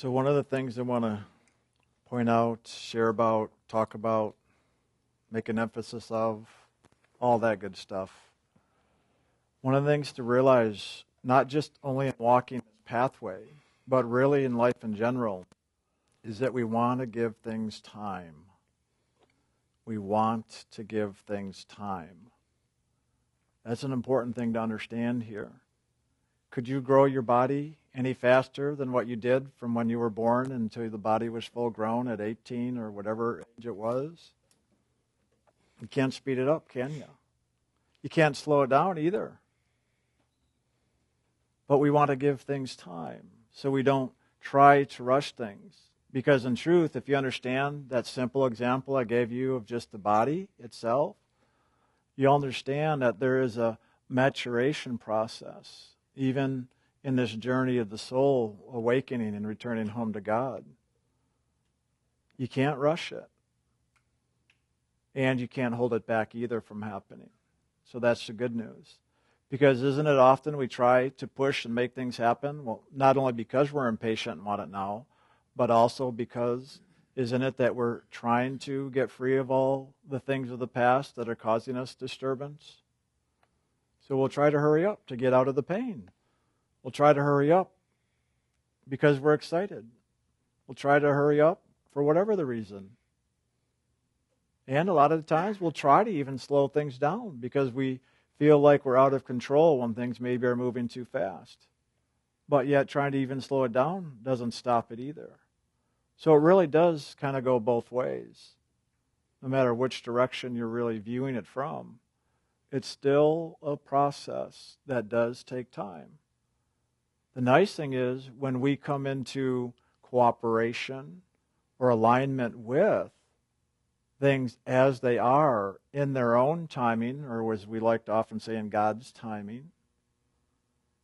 So, one of the things I want to point out, share about, talk about, make an emphasis of, all that good stuff. One of the things to realize, not just only in walking this pathway, but really in life in general, is that we want to give things time. We want to give things time. That's an important thing to understand here. Could you grow your body any faster than what you did from when you were born until the body was full grown at 18 or whatever age it was? You can't speed it up, can you? You can't slow it down either. But we want to give things time so we don't try to rush things. Because in truth, if you understand that simple example I gave you of just the body itself, you understand that there is a maturation process, even in this journey of the soul awakening and returning home to God. You can't rush it. And you can't hold it back either from happening. So that's the good news. Because isn't it often we try to push and make things happen? Well, not only because we're impatient and want it now, but also because isn't it that we're trying to get free of all the things of the past that are causing us disturbance? So we'll try to hurry up to get out of the pain. We'll try to hurry up because we're excited. We'll try to hurry up for whatever the reason. And a lot of the times we'll try to even slow things down because we feel like we're out of control when things maybe are moving too fast. But yet trying to even slow it down doesn't stop it either. So it really does kind of go both ways. No matter which direction you're really viewing it from, it's still a process that does take time. The nice thing is when we come into cooperation or alignment with things as they are in their own timing, or as we like to often say, in God's timing,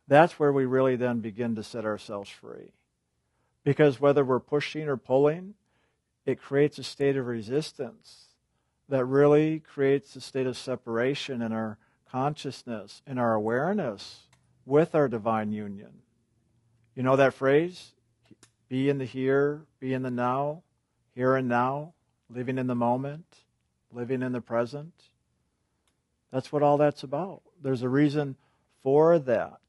that's where we really then begin to set ourselves free. Because whether we're pushing or pulling, it creates a state of resistance that really creates a state of separation in our consciousness, in our awareness with our divine union. You know that phrase? Be in the here, be in the now, here and now living in the moment, living in the present. That's what all that's about. There's a reason for that.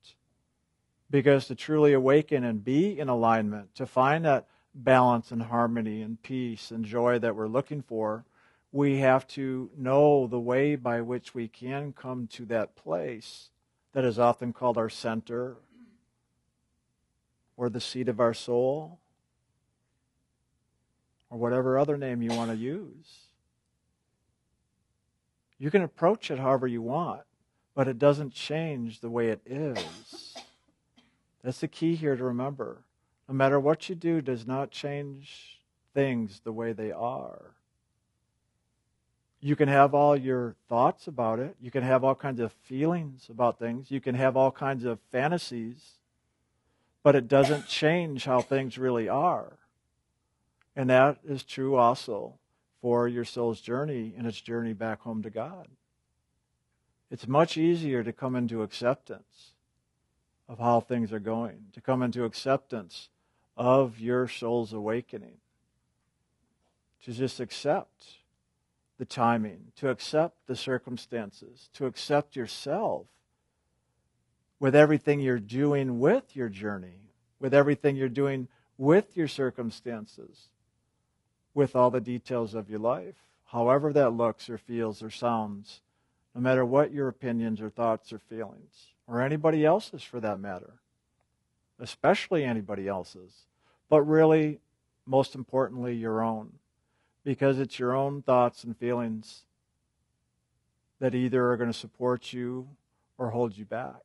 Because to truly awaken and be in alignment, to find that balance and harmony and peace and joy that we're looking for, we have to know the way by which we can come to that place that is often called our center or the seat of our soul or whatever other name you want to use. You can approach it however you want, but it doesn't change the way it is. That's the key here to remember. No matter what you do, does not change things the way they are. You can have all your thoughts about it. You can have all kinds of feelings about things. You can have all kinds of fantasies. But it doesn't change how things really are. And that is true also for your soul's journey and its journey back home to God. It's much easier to come into acceptance of how things are going, to come into acceptance of your soul's awakening, to just accept the timing, to accept the circumstances, to accept yourself with everything you're doing with your journey, with everything you're doing with your circumstances with all the details of your life, however that looks or feels or sounds, no matter what your opinions or thoughts or feelings, or anybody else's for that matter, especially anybody else's, but really, most importantly, your own, because it's your own thoughts and feelings that either are going to support you or hold you back.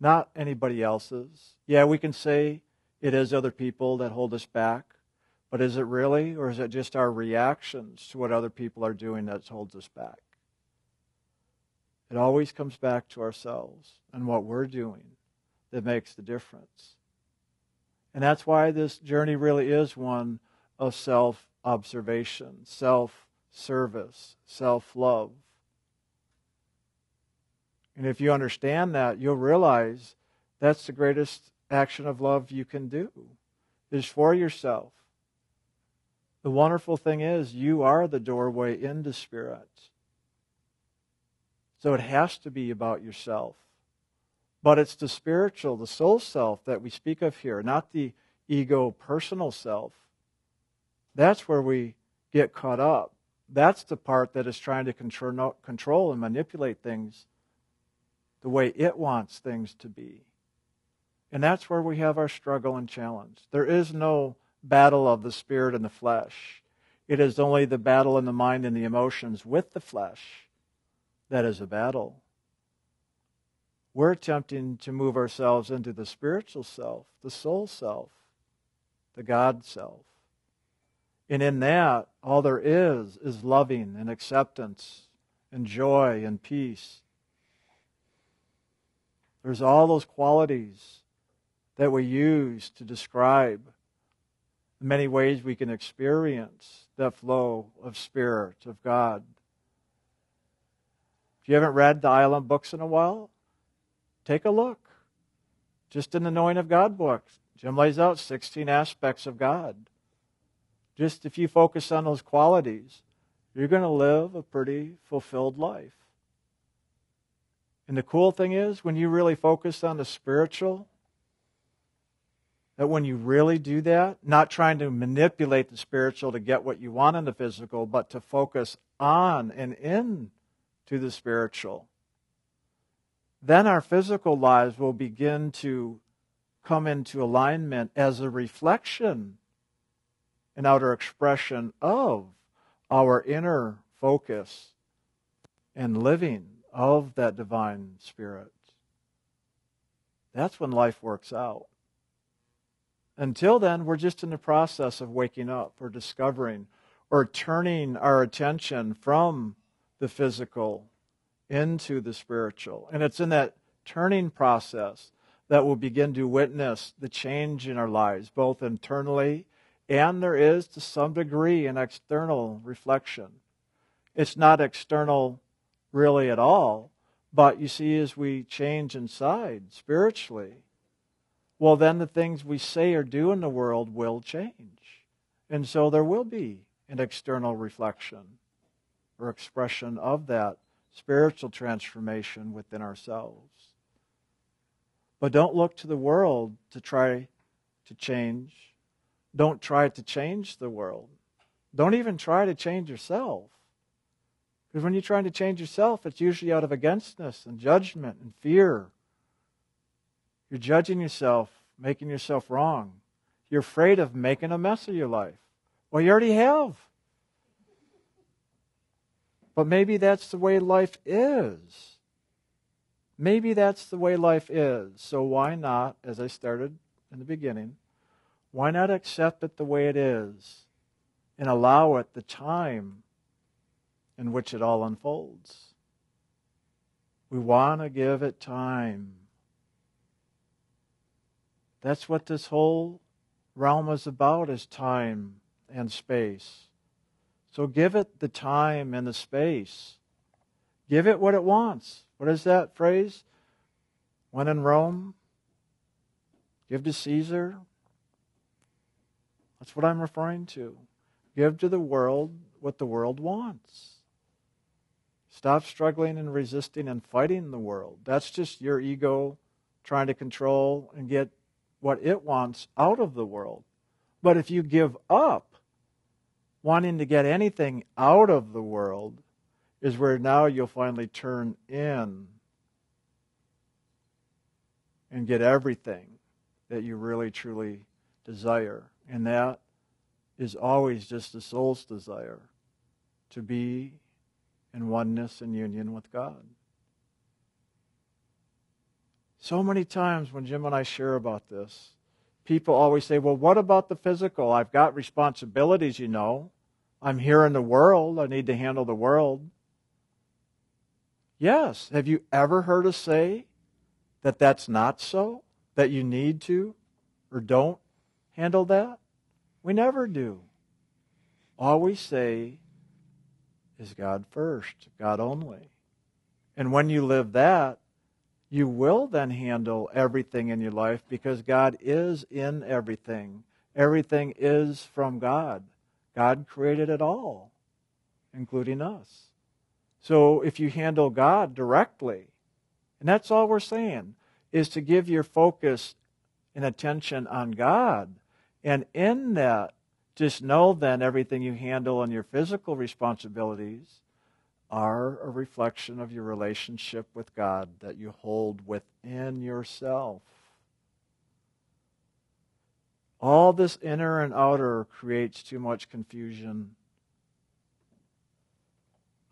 Not anybody else's. Yeah, we can say it is other people that hold us back, but is it really, or is it just our reactions to what other people are doing that holds us back? It always comes back to ourselves and what we're doing that makes the difference. And that's why this journey really is one of self observation, self service, self love. And if you understand that, you'll realize that's the greatest action of love you can do is for yourself. The wonderful thing is, you are the doorway into spirit. So it has to be about yourself. But it's the spiritual, the soul self that we speak of here, not the ego personal self. That's where we get caught up. That's the part that is trying to control, control and manipulate things the way it wants things to be. And that's where we have our struggle and challenge. There is no battle of the spirit and the flesh. It is only the battle in the mind and the emotions with the flesh that is a battle. We're attempting to move ourselves into the spiritual self, the soul self, the God self. And in that, all there is is loving and acceptance and joy and peace. There's all those qualities that we use to describe the many ways we can experience that flow of Spirit, of God. If you haven't read the Island books in a while, take a look. Just in the Knowing of God book, Jim lays out 16 aspects of God. Just if you focus on those qualities, you're going to live a pretty fulfilled life. And the cool thing is, when you really focus on the spiritual, that when you really do that, not trying to manipulate the spiritual to get what you want in the physical, but to focus on and in to the spiritual, then our physical lives will begin to come into alignment as a reflection an outer expression of our inner focus and living of that divine spirit. That's when life works out. Until then, we're just in the process of waking up or discovering or turning our attention from the physical into the spiritual. And it's in that turning process that we'll begin to witness the change in our lives, both internally and there is to some degree an external reflection. It's not external really at all, but you see, as we change inside spiritually, well, then the things we say or do in the world will change. And so there will be an external reflection or expression of that spiritual transformation within ourselves. But don't look to the world to try to change don't try to change the world. Don't even try to change yourself. Because when you're trying to change yourself, it's usually out of againstness and judgment and fear. You're judging yourself, making yourself wrong. You're afraid of making a mess of your life. Well, you already have. But maybe that's the way life is. Maybe that's the way life is. So why not, as I started in the beginning, why not accept it the way it is and allow it the time in which it all unfolds? We want to give it time. That's what this whole realm is about is time and space. So give it the time and the space. Give it what it wants. What is that phrase? When in Rome, give to Caesar that's what I'm referring to. Give to the world what the world wants. Stop struggling and resisting and fighting the world. That's just your ego trying to control and get what it wants out of the world. But if you give up wanting to get anything out of the world, is where now you'll finally turn in and get everything that you really truly desire. And that is always just the soul's desire to be in oneness and union with God. So many times when Jim and I share about this, people always say, Well, what about the physical? I've got responsibilities, you know. I'm here in the world. I need to handle the world. Yes. Have you ever heard us say that that's not so? That you need to or don't handle that? We never do. All we say is God first, God only. And when you live that, you will then handle everything in your life because God is in everything Everything is from God. God created it all, including us. So if you handle God directly, and that's all we're saying, is to give your focus and attention on God. And in that, just know then everything you handle in your physical responsibilities are a reflection of your relationship with God that you hold within yourself. All this inner and outer creates too much confusion.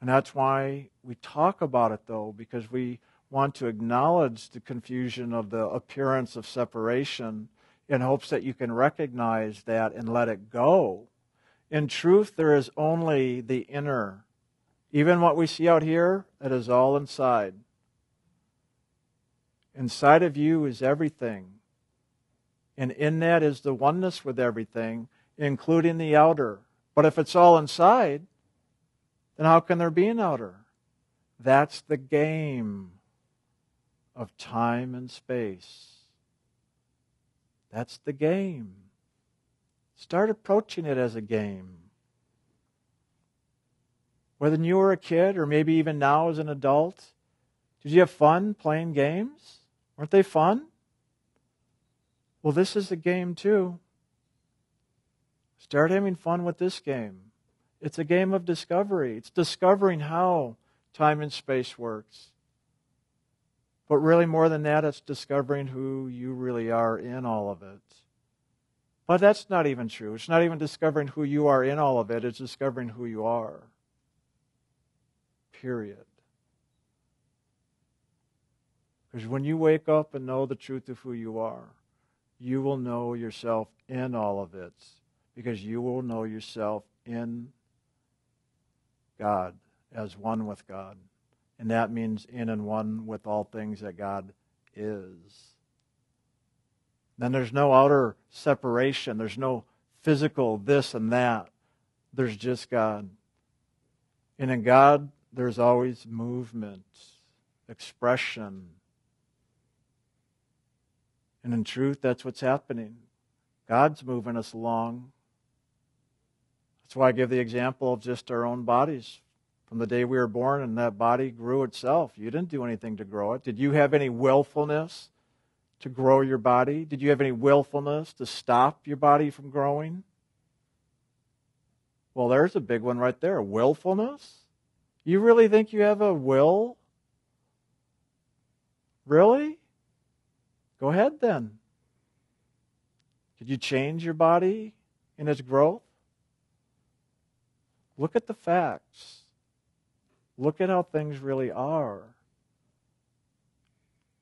And that's why we talk about it, though, because we want to acknowledge the confusion of the appearance of separation in hopes that you can recognize that and let it go. In truth, there is only the inner. Even what we see out here, it is all inside. Inside of you is everything. And in that is the oneness with everything, including the outer. But if it's all inside, then how can there be an outer? That's the game of time and space. That's the game. Start approaching it as a game. Whether you were a kid or maybe even now as an adult, did you have fun playing games? Weren't they fun? Well, this is a game too. Start having fun with this game. It's a game of discovery. It's discovering how time and space works. But really, more than that, it's discovering who you really are in all of it. But that's not even true. It's not even discovering who you are in all of it, it's discovering who you are. Period. Because when you wake up and know the truth of who you are, you will know yourself in all of it because you will know yourself in God as one with God. And that means in and one with all things that God is. Then there's no outer separation. There's no physical this and that. There's just God. And in God, there's always movement, expression, and in truth, that's what's happening. God's moving us along. That's why I give the example of just our own bodies. From the day we were born and that body grew itself. You didn't do anything to grow it. Did you have any willfulness to grow your body? Did you have any willfulness to stop your body from growing? Well, there's a big one right there. Willfulness? You really think you have a will? Really? Go ahead then. Could you change your body in its growth? Look at the facts. Look at how things really are.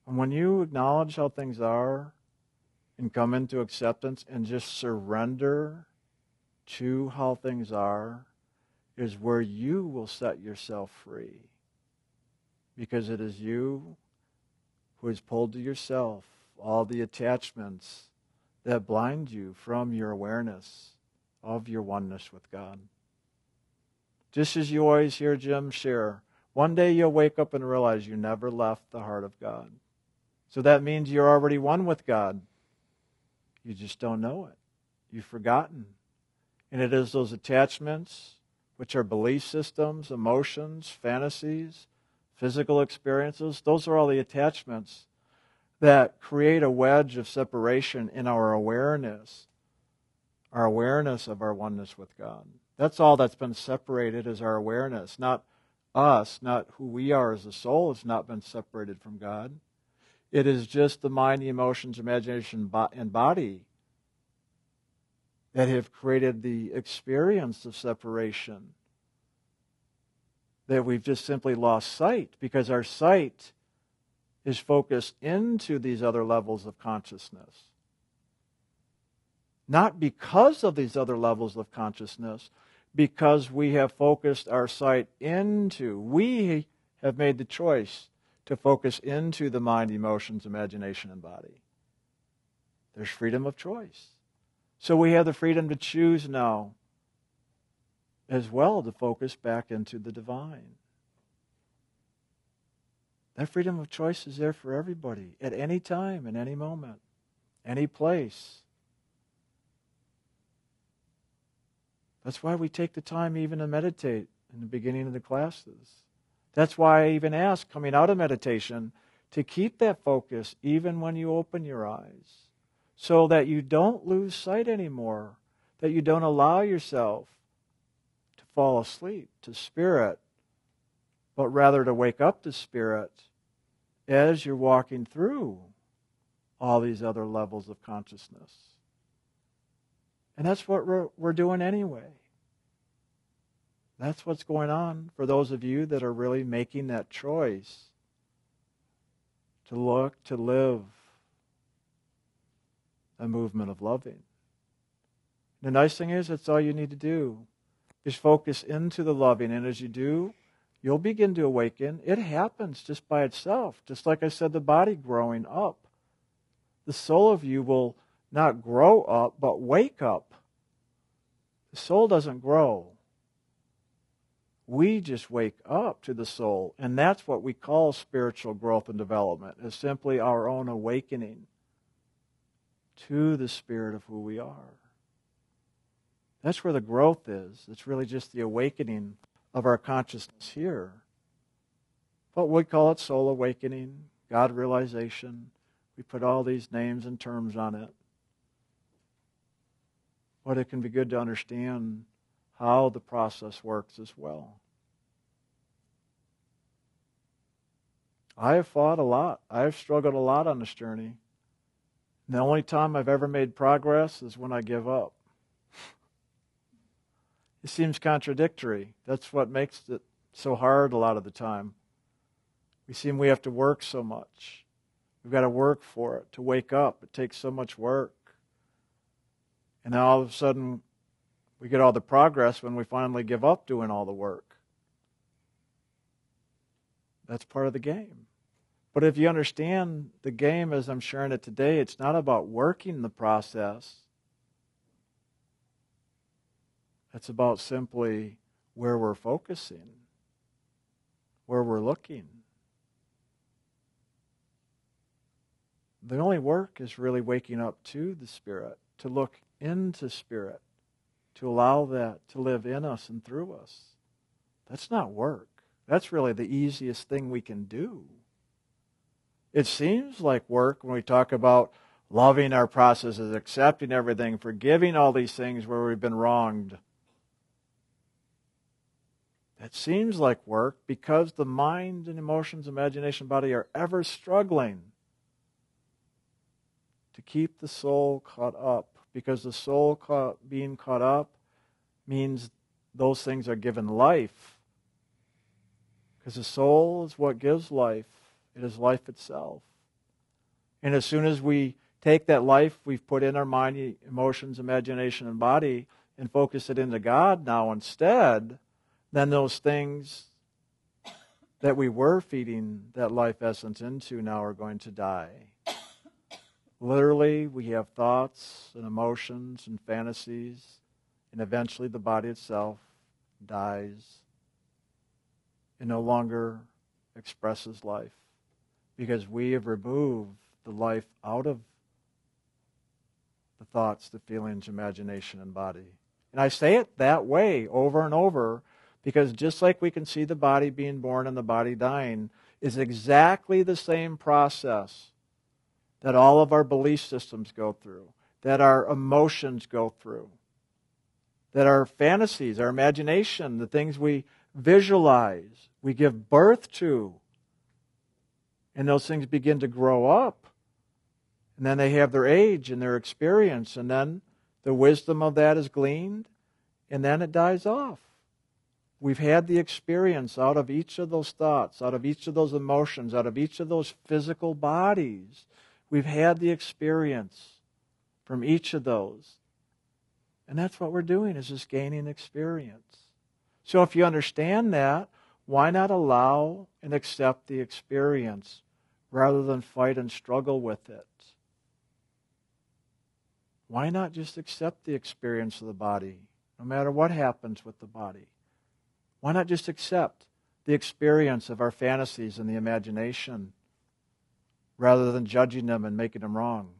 And when you acknowledge how things are and come into acceptance and just surrender to how things are, is where you will set yourself free. Because it is you who has pulled to yourself all the attachments that blind you from your awareness of your oneness with God. Just as you always hear Jim share, one day you'll wake up and realize you never left the heart of God. So that means you're already one with God. You just don't know it. You've forgotten. And it is those attachments, which are belief systems, emotions, fantasies, physical experiences, those are all the attachments that create a wedge of separation in our awareness, our awareness of our oneness with God. That's all that's been separated is our awareness, not us, not who we are as a soul has not been separated from God. It is just the mind, the emotions, imagination, and body that have created the experience of separation that we've just simply lost sight because our sight is focused into these other levels of consciousness. Not because of these other levels of consciousness, because we have focused our sight into, we have made the choice to focus into the mind, emotions, imagination, and body. There's freedom of choice. So we have the freedom to choose now as well to focus back into the divine. That freedom of choice is there for everybody at any time, in any moment, any place. That's why we take the time even to meditate in the beginning of the classes. That's why I even ask, coming out of meditation, to keep that focus even when you open your eyes, so that you don't lose sight anymore, that you don't allow yourself to fall asleep to spirit, but rather to wake up to spirit as you're walking through all these other levels of consciousness. And that's what we're, we're doing anyway. That's what's going on for those of you that are really making that choice to look, to live a movement of loving. The nice thing is, that's all you need to do is focus into the loving. And as you do, you'll begin to awaken. It happens just by itself. Just like I said, the body growing up. The soul of you will not grow up, but wake up. The soul doesn't grow. We just wake up to the soul. And that's what we call spiritual growth and development, is simply our own awakening to the spirit of who we are. That's where the growth is. It's really just the awakening of our consciousness here. But we call it soul awakening, God realization. We put all these names and terms on it. But it can be good to understand how the process works as well. I have fought a lot. I have struggled a lot on this journey. And the only time I've ever made progress is when I give up. it seems contradictory. That's what makes it so hard a lot of the time. We seem we have to work so much. We've got to work for it to wake up. It takes so much work. And then all of a sudden, we get all the progress when we finally give up doing all the work. That's part of the game. But if you understand the game as I'm sharing it today, it's not about working the process. It's about simply where we're focusing, where we're looking. The only work is really waking up to the Spirit, to look into Spirit, to allow that to live in us and through us. That's not work. That's really the easiest thing we can do. It seems like work when we talk about loving our processes, accepting everything, forgiving all these things where we've been wronged. That seems like work because the mind and emotions, imagination, body are ever struggling to keep the soul caught up. Because the soul caught, being caught up means those things are given life. Because the soul is what gives life, it is life itself. And as soon as we take that life we've put in our mind, emotions, imagination, and body and focus it into God now instead, then those things that we were feeding that life essence into now are going to die. Literally, we have thoughts and emotions and fantasies and eventually the body itself dies and no longer expresses life because we have removed the life out of the thoughts, the feelings, imagination, and body. And I say it that way over and over because just like we can see the body being born and the body dying, is exactly the same process that all of our belief systems go through, that our emotions go through that our fantasies, our imagination, the things we visualize, we give birth to, and those things begin to grow up. And then they have their age and their experience, and then the wisdom of that is gleaned, and then it dies off. We've had the experience out of each of those thoughts, out of each of those emotions, out of each of those physical bodies. We've had the experience from each of those. And that's what we're doing is just gaining experience. So if you understand that, why not allow and accept the experience rather than fight and struggle with it? Why not just accept the experience of the body, no matter what happens with the body? Why not just accept the experience of our fantasies and the imagination rather than judging them and making them wrong?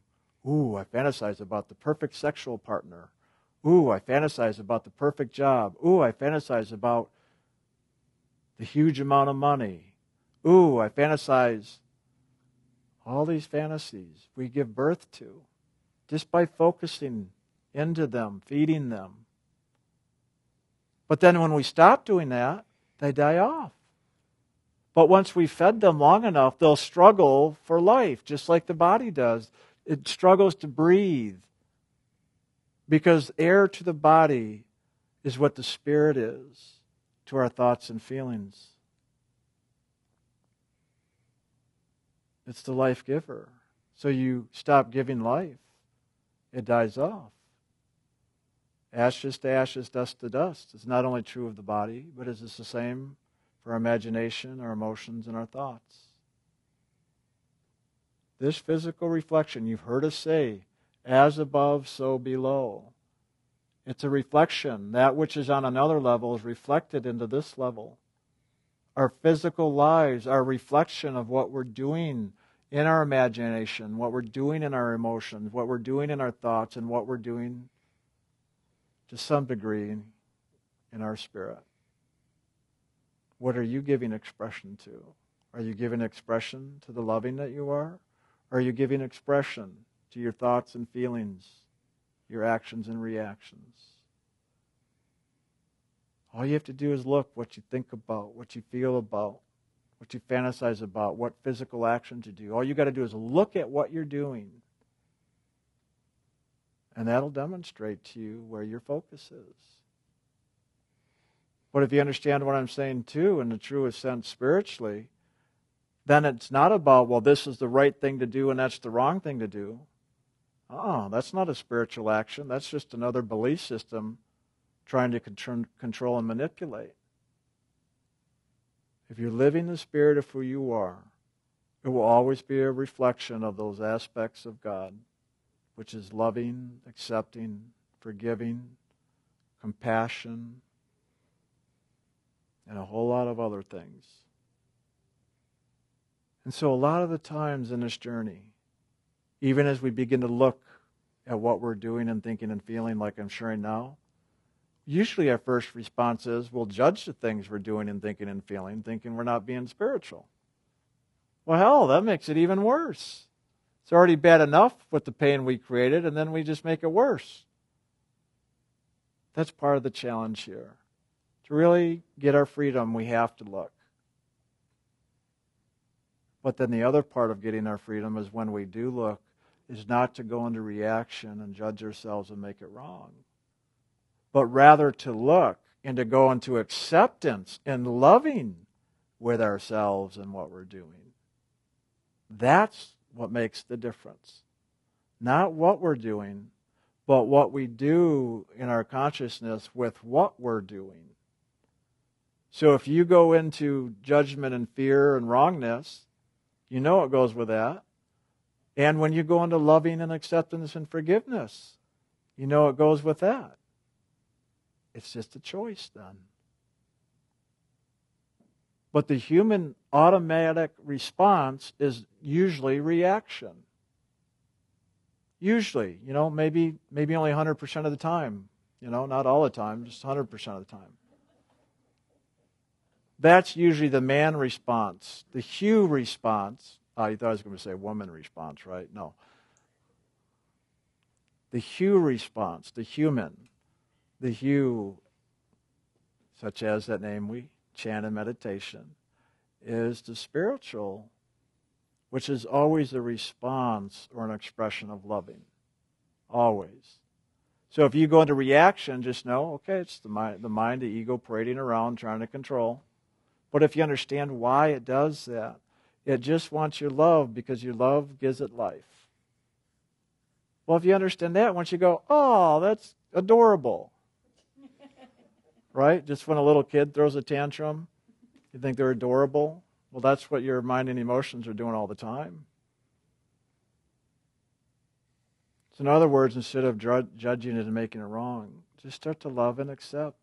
Ooh, I fantasize about the perfect sexual partner Ooh, I fantasize about the perfect job. Ooh, I fantasize about the huge amount of money. Ooh, I fantasize all these fantasies we give birth to just by focusing into them, feeding them. But then when we stop doing that, they die off. But once we fed them long enough, they'll struggle for life, just like the body does. It struggles to breathe because air to the body is what the spirit is to our thoughts and feelings. It's the life giver. So you stop giving life, it dies off. Ashes to ashes, dust to dust. It's not only true of the body, but it's the same for our imagination, our emotions, and our thoughts. This physical reflection, you've heard us say, as above, so below. It's a reflection. That which is on another level is reflected into this level. Our physical lives are a reflection of what we're doing in our imagination, what we're doing in our emotions, what we're doing in our thoughts, and what we're doing to some degree in our spirit. What are you giving expression to? Are you giving expression to the loving that you are? Are you giving expression to your thoughts and feelings, your actions and reactions? All you have to do is look what you think about, what you feel about, what you fantasize about, what physical actions you do. All you got to do is look at what you're doing. And that'll demonstrate to you where your focus is. But if you understand what I'm saying too, in the truest sense spiritually, then it's not about, well, this is the right thing to do and that's the wrong thing to do. Oh, that's not a spiritual action. That's just another belief system trying to control and manipulate. If you're living the spirit of who you are, it will always be a reflection of those aspects of God, which is loving, accepting, forgiving, compassion, and a whole lot of other things. And so, a lot of the times in this journey, even as we begin to look at what we're doing and thinking and feeling like I'm sharing now, usually our first response is we'll judge the things we're doing and thinking and feeling, thinking we're not being spiritual. Well, hell, that makes it even worse. It's already bad enough with the pain we created, and then we just make it worse. That's part of the challenge here. To really get our freedom, we have to look. But then the other part of getting our freedom is when we do look, is not to go into reaction and judge ourselves and make it wrong, but rather to look and to go into acceptance and loving with ourselves and what we're doing. That's what makes the difference. Not what we're doing, but what we do in our consciousness with what we're doing. So if you go into judgment and fear and wrongness, you know it goes with that. And when you go into loving and acceptance and forgiveness, you know it goes with that. It's just a choice then. But the human automatic response is usually reaction. Usually, you know, maybe maybe only 100% of the time, you know, not all the time, just 100% of the time. That's usually the man response. The hue response, oh, you thought I was going to say woman response, right? No. The hue response, the human, the hue, such as that name we chant in meditation, is the spiritual, which is always a response or an expression of loving. Always. So if you go into reaction, just know, okay, it's the mind, the mind, the ego parading around, trying to control. But if you understand why it does that, it just wants your love because your love gives it life. Well, if you understand that, once you go, oh, that's adorable. right? Just when a little kid throws a tantrum, you think they're adorable. Well, that's what your mind and emotions are doing all the time. So, in other words, instead of judging it and making it wrong, just start to love and accept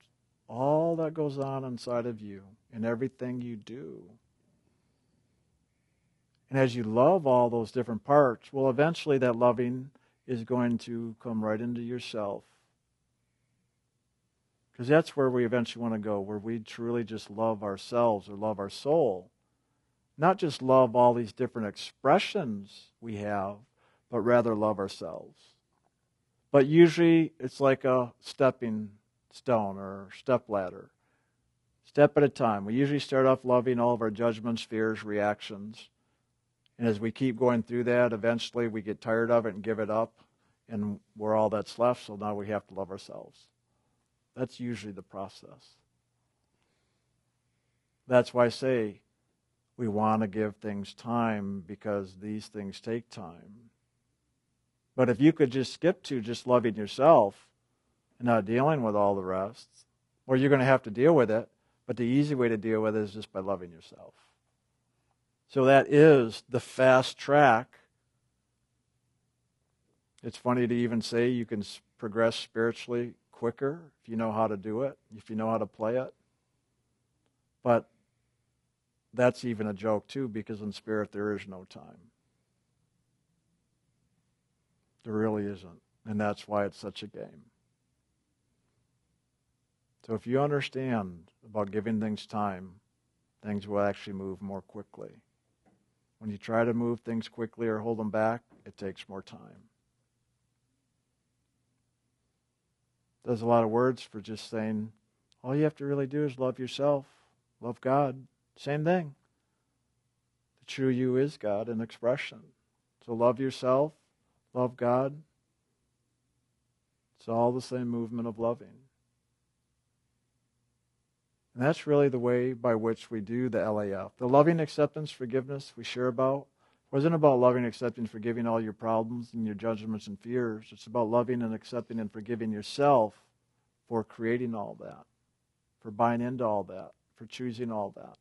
all that goes on inside of you in everything you do. And as you love all those different parts, well, eventually that loving is going to come right into yourself. Because that's where we eventually want to go, where we truly just love ourselves or love our soul. Not just love all these different expressions we have, but rather love ourselves. But usually it's like a stepping stone or step ladder. Step at a time. We usually start off loving all of our judgments, fears, reactions. And as we keep going through that, eventually we get tired of it and give it up, and we're all that's left, so now we have to love ourselves. That's usually the process. That's why I say we want to give things time because these things take time. But if you could just skip to just loving yourself and not dealing with all the rest, or you're going to have to deal with it, but the easy way to deal with it is just by loving yourself. So that is the fast track. It's funny to even say you can progress spiritually quicker if you know how to do it, if you know how to play it. But that's even a joke, too, because in spirit there is no time. There really isn't. And that's why it's such a game. So if you understand about giving things time, things will actually move more quickly. When you try to move things quickly or hold them back, it takes more time. There's a lot of words for just saying, all you have to really do is love yourself, love God. Same thing. The true you is God in expression. So love yourself, love God. It's all the same movement of loving. And that's really the way by which we do the LAF. The loving acceptance, forgiveness we share about wasn't about loving, accepting, forgiving all your problems and your judgments and fears. It's about loving and accepting and forgiving yourself for creating all that, for buying into all that, for choosing all that.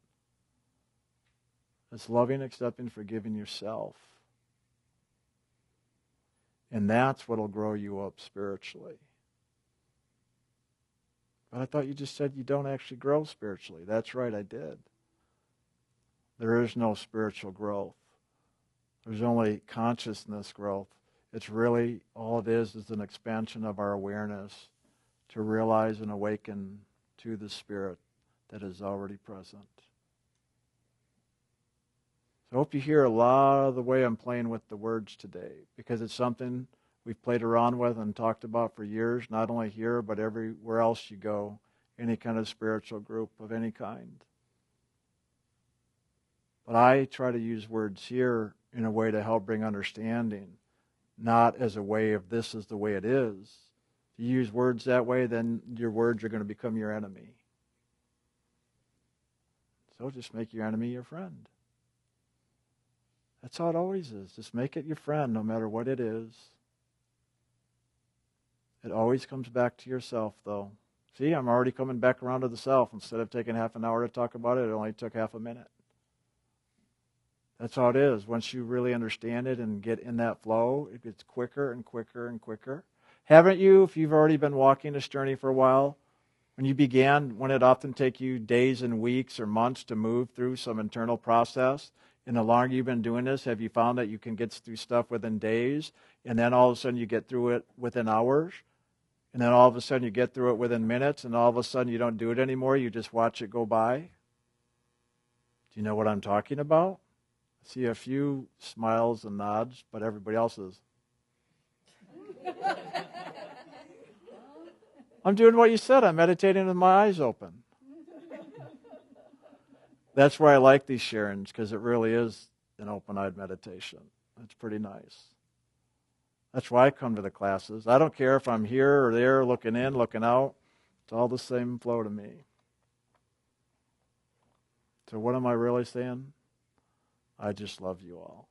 It's loving, accepting, forgiving yourself. And that's what will grow you up spiritually. But I thought you just said you don't actually grow spiritually. That's right, I did. There is no spiritual growth. There's only consciousness growth. It's really all it is is an expansion of our awareness to realize and awaken to the Spirit that is already present. So I hope you hear a lot of the way I'm playing with the words today because it's something we've played around with and talked about for years, not only here, but everywhere else you go, any kind of spiritual group of any kind. But I try to use words here in a way to help bring understanding, not as a way of this is the way it is. If you use words that way, then your words are going to become your enemy. So just make your enemy your friend. That's how it always is. Just make it your friend no matter what it is. It always comes back to yourself, though. See, I'm already coming back around to the self. Instead of taking half an hour to talk about it, it only took half a minute. That's how it is. Once you really understand it and get in that flow, it gets quicker and quicker and quicker. Haven't you, if you've already been walking this journey for a while, when you began, when it often take you days and weeks or months to move through some internal process, and the longer you've been doing this, have you found that you can get through stuff within days, and then all of a sudden you get through it within hours, and then all of a sudden you get through it within minutes, and all of a sudden you don't do it anymore, you just watch it go by? Do you know what I'm talking about? I see a few smiles and nods, but everybody else is. I'm doing what you said. I'm meditating with my eyes open. That's why I like these sharings because it really is an open eyed meditation. It's pretty nice. That's why I come to the classes. I don't care if I'm here or there, looking in, looking out. It's all the same flow to me. So, what am I really saying? I just love you all.